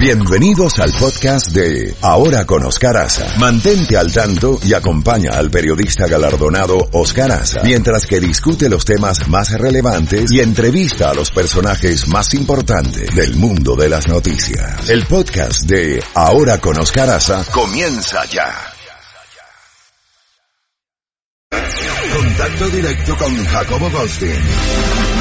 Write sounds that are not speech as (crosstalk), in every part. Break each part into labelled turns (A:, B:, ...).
A: Bienvenidos al podcast de Ahora con Oscar Aza. Mantente al tanto y acompaña al periodista galardonado Oscar Aza mientras que discute los temas más relevantes y entrevista a los personajes más importantes del mundo de las noticias. El podcast de Ahora con Oscar Aza comienza ya. Contacto directo con Jacobo Goldstein.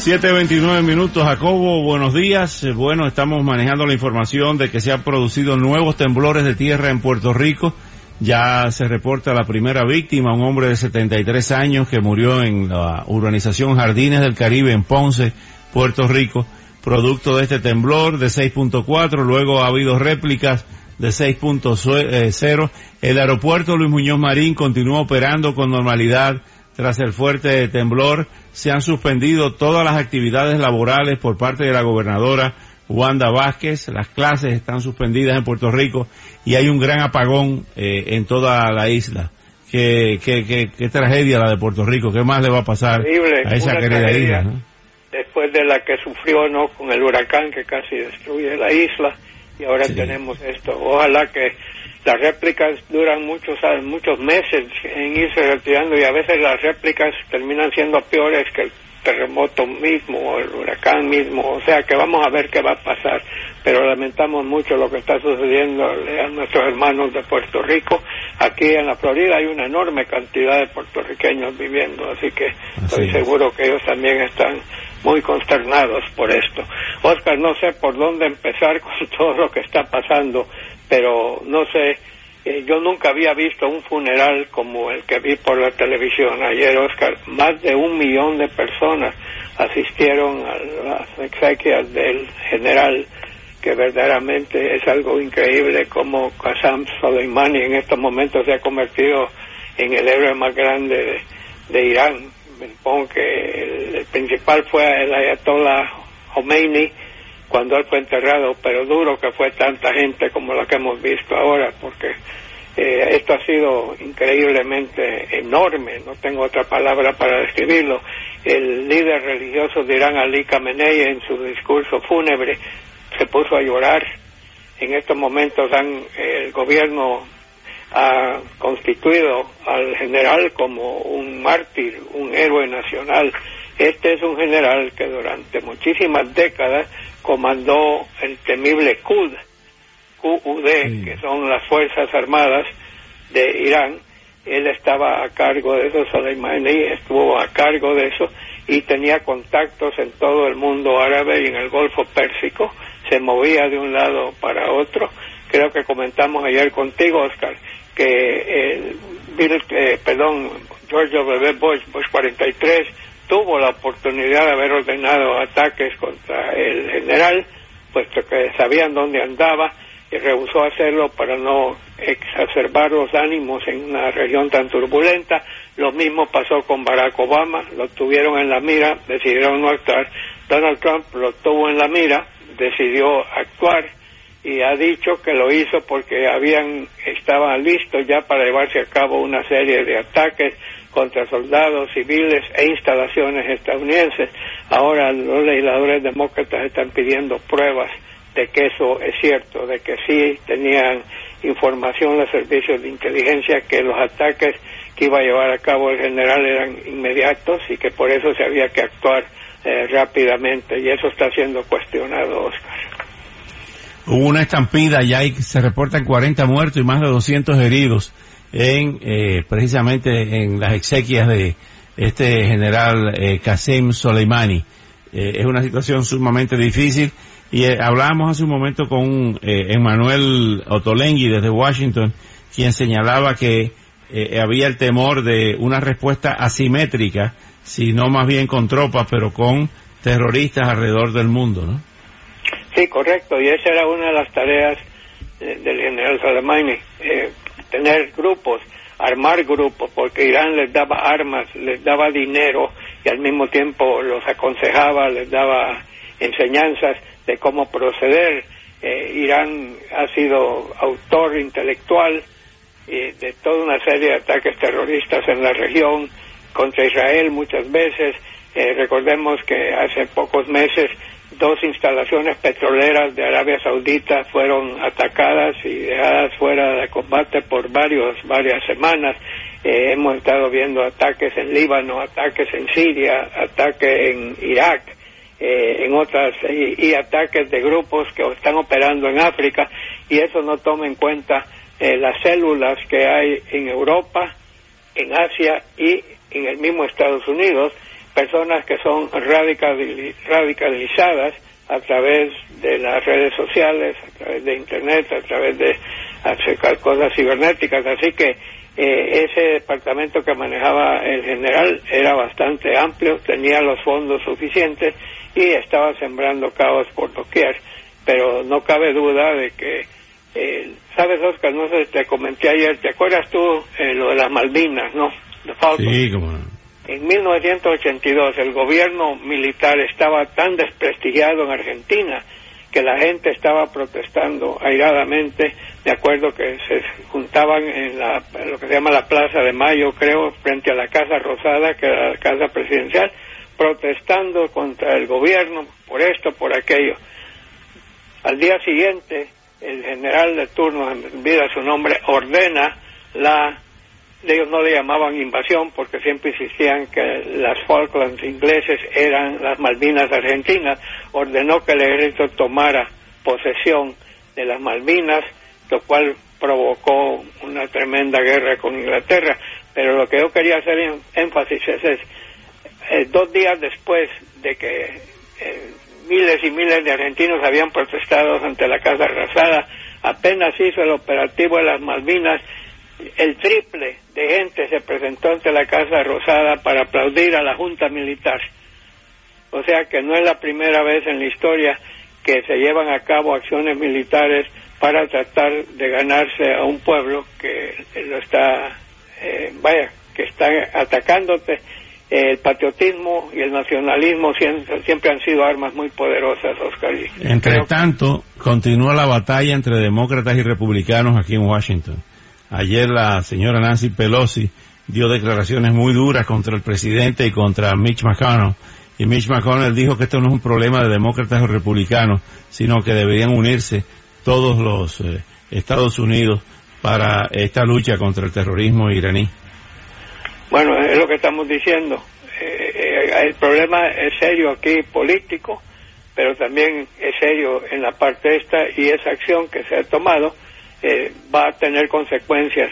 B: 7.29 minutos, Jacobo, buenos días. Eh, Bueno, estamos manejando la información de que se han producido nuevos temblores de tierra en Puerto Rico. Ya se reporta la primera víctima, un hombre de 73 años que murió en la urbanización Jardines del Caribe en Ponce, Puerto Rico, producto de este temblor de 6.4. Luego ha habido réplicas de 6.0. El aeropuerto Luis Muñoz Marín continúa operando con normalidad tras el fuerte temblor. Se han suspendido todas las actividades laborales por parte de la gobernadora Wanda Vázquez. Las clases están suspendidas en Puerto Rico y hay un gran apagón eh, en toda la isla. Qué, qué, qué, qué tragedia la de Puerto Rico. ¿Qué más le va a pasar
C: Terrible,
B: a esa querida
C: tragedia.
B: isla? no?
C: después de la que sufrió no con el huracán que casi destruye la isla y ahora
B: Sí.
C: tenemos esto ojalá que las réplicas duran muchos a- muchos meses en irse retirando y a veces las réplicas terminan siendo peores que el terremoto mismo o el huracán mismo o sea que vamos a ver qué va a pasar pero lamentamos mucho lo que está sucediendo a nuestros hermanos de Puerto Rico aquí en la Florida hay una enorme cantidad de puertorriqueños viviendo así que estoy
B: es.
C: seguro que ellos también están muy consternados por esto. Oscar, no sé por dónde empezar (laughs) con todo lo que está pasando, pero no sé, eh, yo nunca había visto un funeral como el que vi por la televisión ayer, Oscar. Más de un millón de personas asistieron a las exequias del general, que verdaderamente es algo increíble como Qasem Soleimani en estos momentos se ha convertido en el héroe más grande de, Irán. Me supongo que el, el principal fue el Ayatollah Khomeini cuando él fue enterrado, pero duro que fue tanta gente como la que hemos visto ahora, porque eh, esto ha sido increíblemente enorme, no tengo otra palabra para describirlo. El líder religioso de Irán, Ali Khamenei, en su discurso fúnebre, se puso a llorar. En estos momentos han, el gobierno ha constituido al general como un mártir, un héroe nacional. Este es un general que durante muchísimas décadas comandó el temible QUD, QUD,
B: Sí.
C: que son las Fuerzas Armadas de Irán. Él estaba a cargo de eso, Soleimani estuvo a cargo de eso y tenía contactos en todo el mundo árabe y en el Golfo Pérsico. Se movía de un lado para otro. Creo que comentamos ayer contigo, Oscar, que el Bill, eh, perdón, George W. Bush, Bush 43, tuvo la oportunidad de haber ordenado ataques contra el general, puesto que sabían dónde andaba y rehusó hacerlo para no exacerbar los ánimos en una región tan turbulenta. Lo mismo pasó con Barack Obama, lo tuvieron en la mira, decidieron no actuar. Donald Trump lo tuvo en la mira, decidió actuar y ha dicho que lo hizo porque habían estaban listos ya para llevarse a cabo una serie de ataques contra soldados civiles e instalaciones estadounidenses. Ahora los legisladores demócratas están pidiendo pruebas de que eso es cierto, de que sí tenían información los servicios de inteligencia que los ataques que iba a llevar a cabo el general eran inmediatos y que por eso se había que actuar eh, rápidamente y eso está siendo cuestionado, Oscar.
B: Hubo una estampida, ya hay, se reportan 40 muertos y más de 200 heridos en, eh, precisamente en las exequias de este general eh, Qasem Soleimani. Eh, es una situación sumamente difícil y eh, hablábamos hace un momento con eh, Emmanuel Otolengui desde Washington, quien señalaba que había el temor de una respuesta asimétrica, si no más bien con tropas, pero con terroristas alrededor del mundo, ¿no?
C: Sí, correcto, y esa era una de las tareas del general Soleimani, tener grupos, armar grupos, porque Irán les daba armas, les daba dinero y al mismo tiempo los aconsejaba, les daba enseñanzas de cómo proceder. Eh, Irán ha sido autor intelectual eh, de toda una serie de ataques terroristas en la región, contra Israel muchas veces. Eh, recordemos que hace pocos meses dos instalaciones petroleras de Arabia Saudita fueron atacadas y dejadas fuera de combate por varios, varias semanas. Eh, hemos estado viendo ataques en Líbano, ataques en Siria, ataques en Irak, eh, en otras, y, ataques de grupos que están operando en África, y eso no toma en cuenta eh, las células que hay en Europa, en Asia y en el mismo Estados Unidos, personas que son radicalizadas a través de las redes sociales, a través de Internet, a través de acercar cosas cibernéticas. Así que eh, ese departamento que manejaba el general era bastante amplio, tenía los fondos suficientes y estaba sembrando caos por doquier. Pero no cabe duda de que, eh, sabes Oscar, no sé, te comenté ayer, ¿te acuerdas tú eh, lo de las Malvinas, no?
B: Sí, como
C: en 1982 el gobierno militar estaba tan desprestigiado en Argentina que la gente estaba protestando airadamente, de acuerdo que se juntaban en la, lo que se llama la Plaza de Mayo, creo, frente a la Casa Rosada, que era la casa presidencial, protestando contra el gobierno por esto, por aquello. Al día siguiente, el general de turno, olvida su nombre, ordena la ellos no le llamaban invasión porque siempre insistían que las Falklands ingleses eran las Malvinas argentinas, ordenó que el ejército tomara posesión de las Malvinas, lo cual provocó una tremenda guerra con Inglaterra. Pero lo que yo quería hacer énfasis es, eh, dos días después de que eh, miles y miles de argentinos habían protestado ante la Casa Arrasada, apenas hizo el operativo de las Malvinas, el triple de gente se presentó ante la Casa Rosada para aplaudir a la Junta Militar. O sea que no es la primera vez en la historia que se llevan a cabo acciones militares para tratar de ganarse a un pueblo que lo está, eh, vaya, que está atacándote. El patriotismo y el nacionalismo siempre han sido armas muy poderosas, Oscar.
B: Entre tanto, continúa la batalla entre demócratas y republicanos aquí en Washington. Ayer la señora Nancy Pelosi dio declaraciones muy duras contra el presidente y contra Mitch McConnell. Y Mitch McConnell dijo que esto no es un problema de demócratas o republicanos, sino que deberían unirse todos los eh, Estados Unidos para esta lucha contra el terrorismo iraní.
C: Bueno, es lo que estamos diciendo. Eh, eh, el problema es serio aquí político, pero también es serio en la parte esta y esa acción que se ha tomado eh, va a tener consecuencias.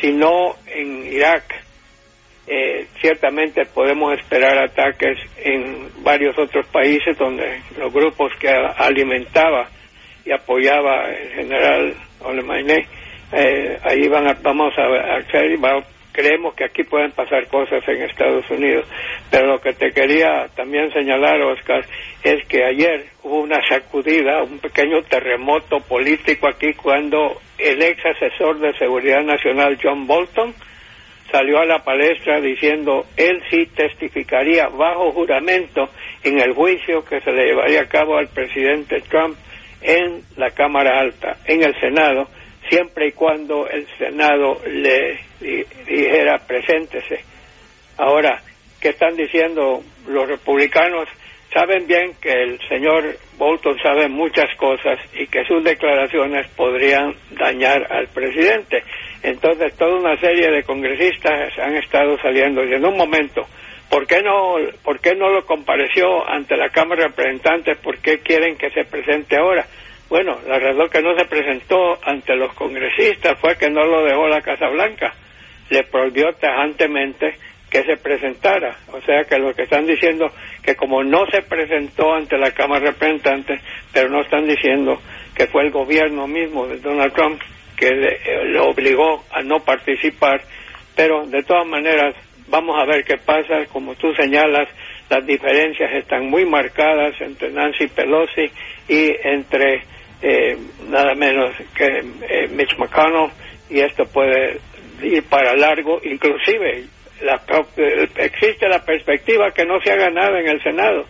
C: Si no en Irak, eh, ciertamente podemos esperar ataques en varios otros países donde los grupos que alimentaba y apoyaba el general Olemainé, eh, ahí van a, vamos a hacer, va, creemos que aquí pueden pasar cosas en Estados Unidos. Pero lo que te quería también señalar, Oscar, es que ayer hubo una sacudida, un pequeño terremoto político aquí cuando el ex asesor de Seguridad Nacional, John Bolton, salió a la palestra diciendo él sí testificaría bajo juramento en el juicio que se le llevaría a cabo al presidente Trump en la Cámara Alta, en el Senado, siempre y cuando el Senado le dijera preséntese. Ahora, ¿qué están diciendo los republicanos? Saben bien que el señor Bolton sabe muchas cosas y que sus declaraciones podrían dañar al presidente. Entonces, toda una serie de congresistas han estado saliendo y en un momento, ¿por qué no, por qué no lo compareció ante la Cámara de Representantes? ¿Por qué quieren que se presente ahora? Bueno, la razón que no se presentó ante los congresistas fue que no lo dejó la Casa Blanca. Le prohibió tajantemente que se presentara. O sea que lo que están diciendo que como no se presentó ante la Cámara de Representantes, pero no están diciendo que fue el gobierno mismo de Donald Trump que le, le obligó a no participar. Pero de todas maneras, vamos a ver qué pasa. Como tú señalas, las diferencias están muy marcadas entre Nancy Pelosi y entre eh, nada menos que eh, Mitch McConnell y esto puede ir para largo, inclusive la, existe la perspectiva que no se haga nada en el Senado,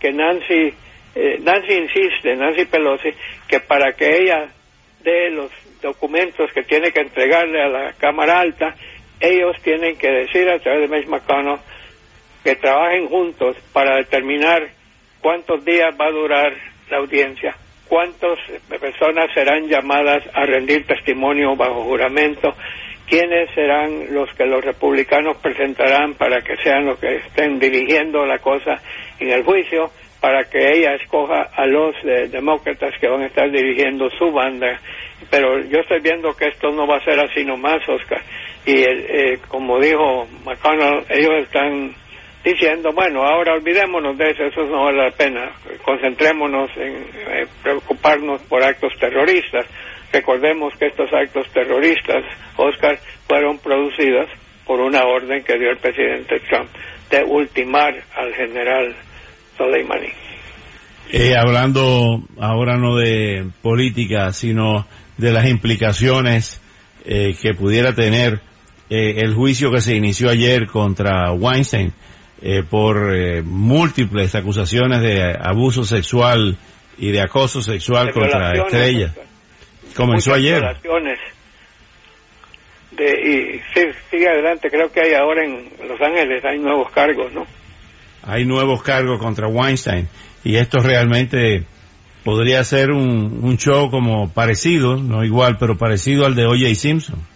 C: que Nancy, eh, Nancy insiste, Nancy Pelosi, que para que ella dé los documentos que tiene que entregarle a la Cámara Alta, ellos tienen que decir a través de Mitch McConnell que trabajen juntos para determinar cuántos días va a durar la audiencia, cuántas personas serán llamadas a rendir testimonio bajo juramento, quiénes serán los que los republicanos presentarán para que sean los que estén dirigiendo la cosa en el juicio, para que ella escoja a los eh, demócratas que van a estar dirigiendo su banda. Pero yo estoy viendo que esto no va a ser así nomás, Oscar. Y eh, como dijo McConnell, ellos están diciendo, bueno, ahora olvidémonos de eso, eso no vale la pena, concentrémonos en eh, preocuparnos por actos terroristas. Recordemos que estos actos terroristas, Oscar, fueron producidos por una orden que dio el presidente Trump de ultimar al general Soleimani.
B: Eh, hablando ahora no de política, sino de las implicaciones eh, que pudiera tener el juicio que se inició ayer contra Weinstein eh, por eh, múltiples acusaciones de abuso sexual y de acoso sexual
C: De
B: contra
C: violaciones,
B: Estrella.
C: Oscar.
B: Comenzó ayer.
C: De, y sí, sigue adelante, creo que hay ahora en Los Ángeles, hay nuevos cargos, ¿no?
B: Hay nuevos cargos contra Weinstein y esto realmente podría ser un, un show como parecido, no igual, pero parecido al de O.J. Simpson.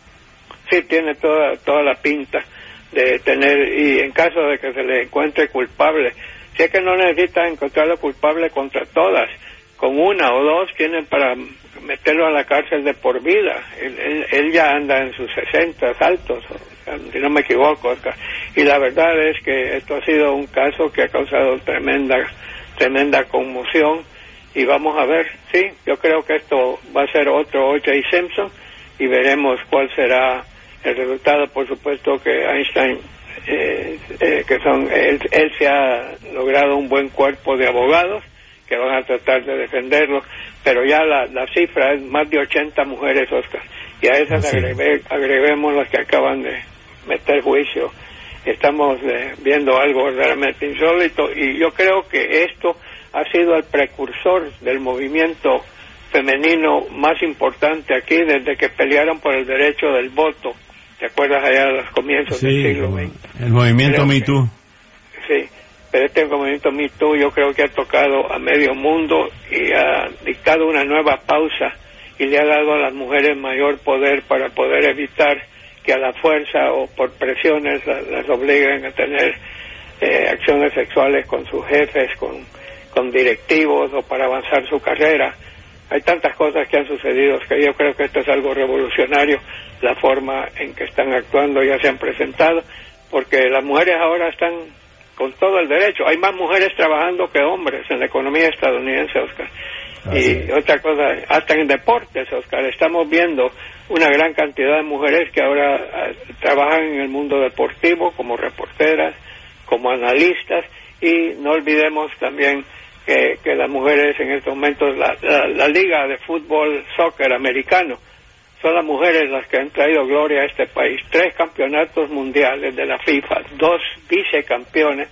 C: Sí, tiene toda, toda la pinta de tener, y en caso de que se le encuentre culpable, si es que no necesita encontrarlo culpable contra todas, con una o dos tienen para meterlo a la cárcel de por vida. Él, él- ya anda en sus 60 altos, si no me equivoco. Y la verdad es que esto ha sido un caso que ha causado tremenda, tremenda conmoción. Y vamos a ver, sí, yo creo que esto va a ser otro O.J. Simpson y veremos cuál será el resultado. Por supuesto que Einstein, eh, eh, que son, él, él se ha logrado un buen cuerpo de abogados que van a tratar de defenderlo, pero ya la, la cifra es más de 80 mujeres, Oscar, y a esas agreguemos las que acaban de meter juicio. Estamos eh, viendo algo verdaderamente insólito y yo creo que esto ha sido el precursor del movimiento femenino más importante aquí desde que pelearon por el derecho del voto. ¿Te acuerdas allá a los comienzos del siglo XX?
B: el movimiento
C: Creo
B: Me
C: que-
B: Too.
C: Sí, pero este movimiento Me Too yo creo que ha tocado a medio mundo y ha dictado una nueva pausa y le ha dado a las mujeres mayor poder para poder evitar que a la fuerza o por presiones la- las obliguen a tener eh, acciones sexuales con sus jefes, con, con directivos o para avanzar su carrera. Hay tantas cosas que han sucedido que yo creo que esto es algo revolucionario, la forma en que están actuando, ya se han presentado, porque las mujeres ahora están con todo el derecho. Hay más mujeres trabajando que hombres en la economía estadounidense, Oscar.
B: Así
C: y otra cosa, hasta en deportes, Oscar, estamos viendo una gran cantidad de mujeres que ahora ah, trabajan en el mundo deportivo como reporteras, como analistas y no olvidemos también que, las mujeres en estos momentos, la, la, la liga de fútbol, soccer americano, son las mujeres las que han traído gloria a este país. Tres campeonatos mundiales de la FIFA, dos vicecampeones,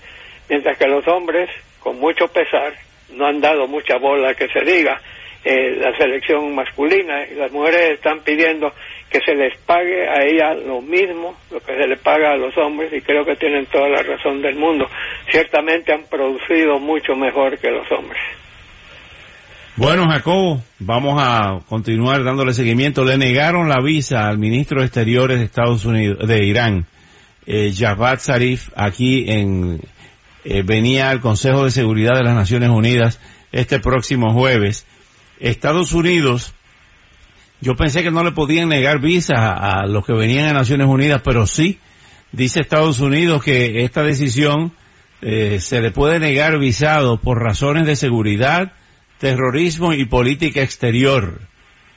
C: mientras que los hombres, con mucho pesar, no han dado mucha bola que se diga. Eh, la selección masculina y las mujeres están pidiendo que se les pague a ellas lo mismo, lo que se le paga a los hombres, y creo que tienen toda la razón del mundo. Ciertamente han producido mucho mejor que los hombres.
B: Bueno, Jacobo, vamos a continuar dándole seguimiento. Le negaron la visa al ministro de Exteriores de Estados Unidos, de Irán, eh, Javad Zarif, aquí en, eh, venía al Consejo de Seguridad de las Naciones Unidas este próximo jueves. Estados Unidos, yo pensé que no le podían negar visa a, a los que venían a Naciones Unidas, pero sí, dice Estados Unidos que esta decisión eh, se le puede negar visado por razones de seguridad, terrorismo y política exterior.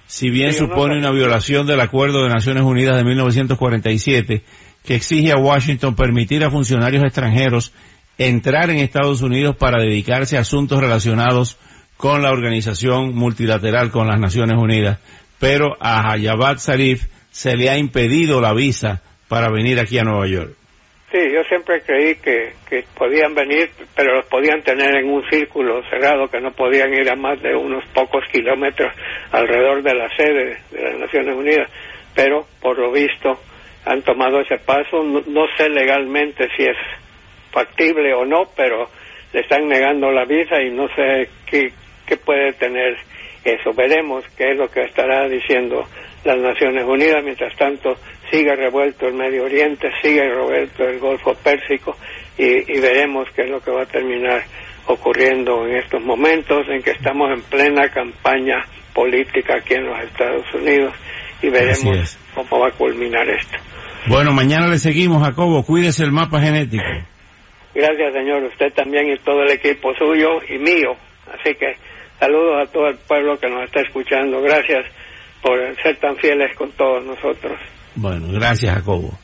B: Si bien
C: Sí, yo no
B: supone una violación del Acuerdo de Naciones Unidas de 1947 que exige a Washington permitir a funcionarios extranjeros entrar en Estados Unidos para dedicarse a asuntos relacionados con la organización multilateral con las Naciones Unidas. Pero a Javad Zarif se le ha impedido la visa para venir aquí a Nueva York.
C: Sí, yo siempre creí que, que podían venir, pero los podían tener en un círculo cerrado, que no podían ir a más de unos pocos kilómetros alrededor de la sede de las Naciones Unidas. Pero, por lo visto, han tomado ese paso. No, no sé legalmente si es factible o no, pero le están negando la visa y no sé qué, qué puede tener eso. Veremos qué es lo que estará diciendo las Naciones Unidas. Mientras tanto, sigue revuelto el Medio Oriente, sigue revuelto el Golfo Pérsico y, y veremos qué es lo que va a terminar ocurriendo en estos momentos en que estamos en plena campaña política aquí en los Estados Unidos y veremos cómo va a culminar esto.
B: Bueno, mañana le seguimos, Jacobo. Cuídese el mapa genético.
C: Gracias, señor. Usted también y todo el equipo suyo y mío. Así que saludos a todo el pueblo que nos está escuchando. Gracias por ser tan fieles con todos nosotros.
B: Bueno, gracias, Jacobo.